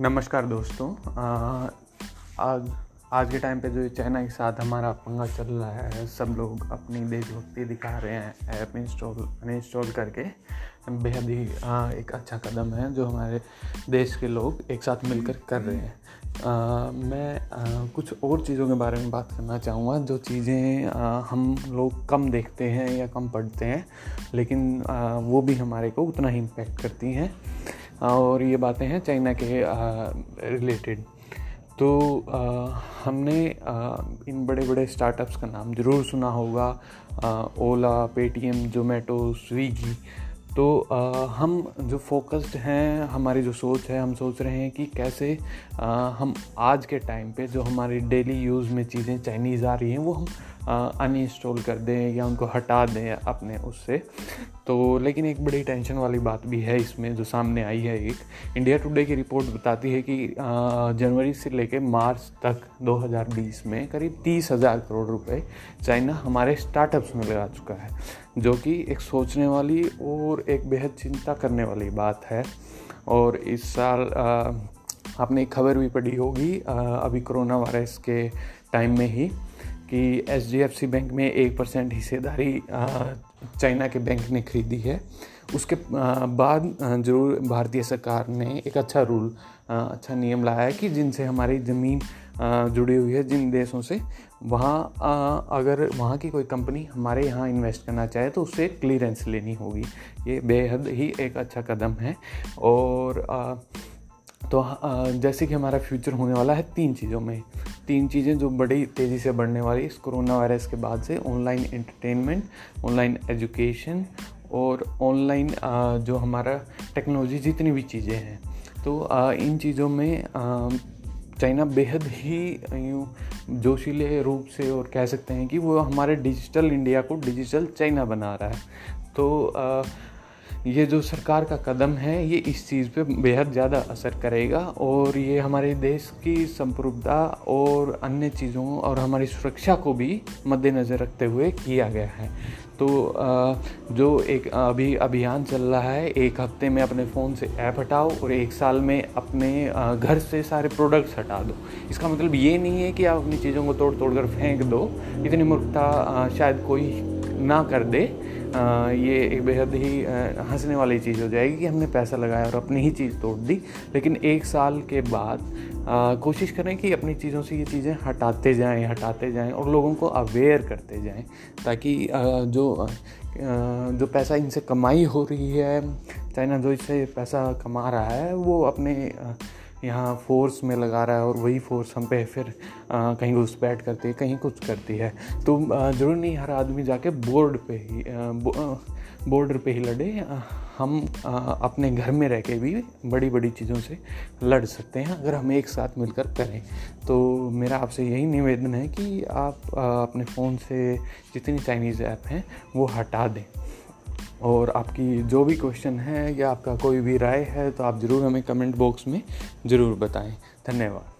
नमस्कार दोस्तों। आज आज के टाइम पे जो चाइना के साथ हमारा पंगा चल रहा है सब लोग अपनी देशभक्ति दिखा रहे हैं ऐप इंस्टॉल अनइंस्टॉल करके। बेहद ही एक अच्छा कदम है जो हमारे देश के लोग एक साथ मिलकर कर रहे हैं। आ, मैं आ, कुछ और चीज़ों के बारे में बात करना चाहूँगा जो चीज़ें हम लोग कम देखते हैं या कम पढ़ते हैं लेकिन आ, वो भी हमारे को उतना ही इम्पेक्ट करती हैं। और ये बातें हैं चाइना के रिलेटेड तो आ, हमने आ, इन बड़े बड़े स्टार्टअप्स का नाम ज़रूर सुना होगा ओला पेटीएम जोमेटो स्विगी तो आ, हम जो फोकस्ड हैं हमारी जो सोच है हम सोच रहे हैं कि कैसे आ, हम आज के टाइम पे जो हमारी डेली यूज़ में चीज़ें चाइनीज़ आ रही हैं वो हम अनइंस्टॉल कर दें या उनको हटा दें अपने उससे। तो लेकिन एक बड़ी टेंशन वाली बात भी है इसमें जो सामने आई है एक। इंडिया टुडे की रिपोर्ट बताती है कि जनवरी से लेकर मार्च तक 2020 में करीब तीस हज़ार करोड़ रुपए चाइना हमारे स्टार्टअप्स में लगा चुका है जो कि एक सोचने वाली और एक बेहद चिंता करने वाली बात है। और इस साल आ, आपने एक खबर भी पढ़ी होगी अभी कोरोना वायरस के टाइम में ही। कि H D F C bank में एक परसेंट हिस्सेदारी चाइना के बैंक ने खरीदी है। उसके बाद ज़रूर भारतीय सरकार ने एक अच्छा रूल अच्छा नियम लाया है कि जिनसे हमारी ज़मीन जुड़ी हुई है, जिन देशों से, वहाँ अगर वहाँ की कोई कंपनी हमारे यहाँ इन्वेस्ट करना चाहे तो उससे क्लियरेंस लेनी होगी। ये बेहद ही एक अच्छा कदम है और तो जैसे कि हमारा फ्यूचर होने वाला है तीन चीज़ों में। तीन चीज़ें जो बड़ी तेज़ी से बढ़ने वाली इस कोरोना वायरस के बाद से ऑनलाइन एंटरटेनमेंट ऑनलाइन एजुकेशन और ऑनलाइन जो हमारा टेक्नोलॉजी जितनी भी चीज़ें हैं। तो इन चीज़ों में चाइना बेहद ही यूँ जोशीले रूप से और कह सकते हैं कि वो हमारे डिजिटल इंडिया को डिजिटल चाइना बना रहा है। तो ये जो सरकार का कदम है, ये इस चीज़ पे बेहद ज़्यादा असर करेगा और ये हमारे देश की संप्रभुता और अन्य चीज़ों और हमारी सुरक्षा को भी मद्देनज़र रखते हुए किया गया है। तो जो एक अभी अभियान चल रहा है, एक हफ़्ते में अपने फ़ोन से ऐप हटाओ और एक साल में अपने घर से सारे प्रोडक्ट्स हटा दो। इसका मतलब ये नहीं है कि आप अपनी चीज़ों को तोड़ तोड़ कर फेंक दो। इतनी मूर्खता शायद कोई ना कर दे। ये एक बेहद ही हंसने वाली चीज़ हो जाएगी कि हमने पैसा लगाया और अपनी ही चीज़ तोड़ दी। लेकिन एक साल के बाद कोशिश करें कि अपनी चीज़ों से ये चीज़ें हटाते जाएँ हटाते जाएँ और लोगों को अवेयर करते जाएँ ताकि जो जो पैसा इनसे कमाई हो रही है, चाइना जो इससे पैसा कमा रहा है, वो अपने यहाँ फोर्स में लगा रहा है और वही फोर्स हम पे फिर आ, कहीं घुसपैठ करती है कहीं कुछ करती है। तो ज़रूर नहीं हर आदमी जाके बोर्ड पे ही बॉर्डर पे ही लड़े। हम अपने घर में रह के भी बड़ी बड़ी चीज़ों से लड़ सकते हैं अगर हम एक साथ मिलकर करें। तो मेरा आपसे यही निवेदन है कि आप अपने फ़ोन से जितनी चाइनीज़ ऐप हैं वो हटा दें। और आपकी जो भी क्वेश्चन है या आपका कोई भी राय है तो आप ज़रूर हमें कमेंट बॉक्स में ज़रूर बताएँ। धन्यवाद।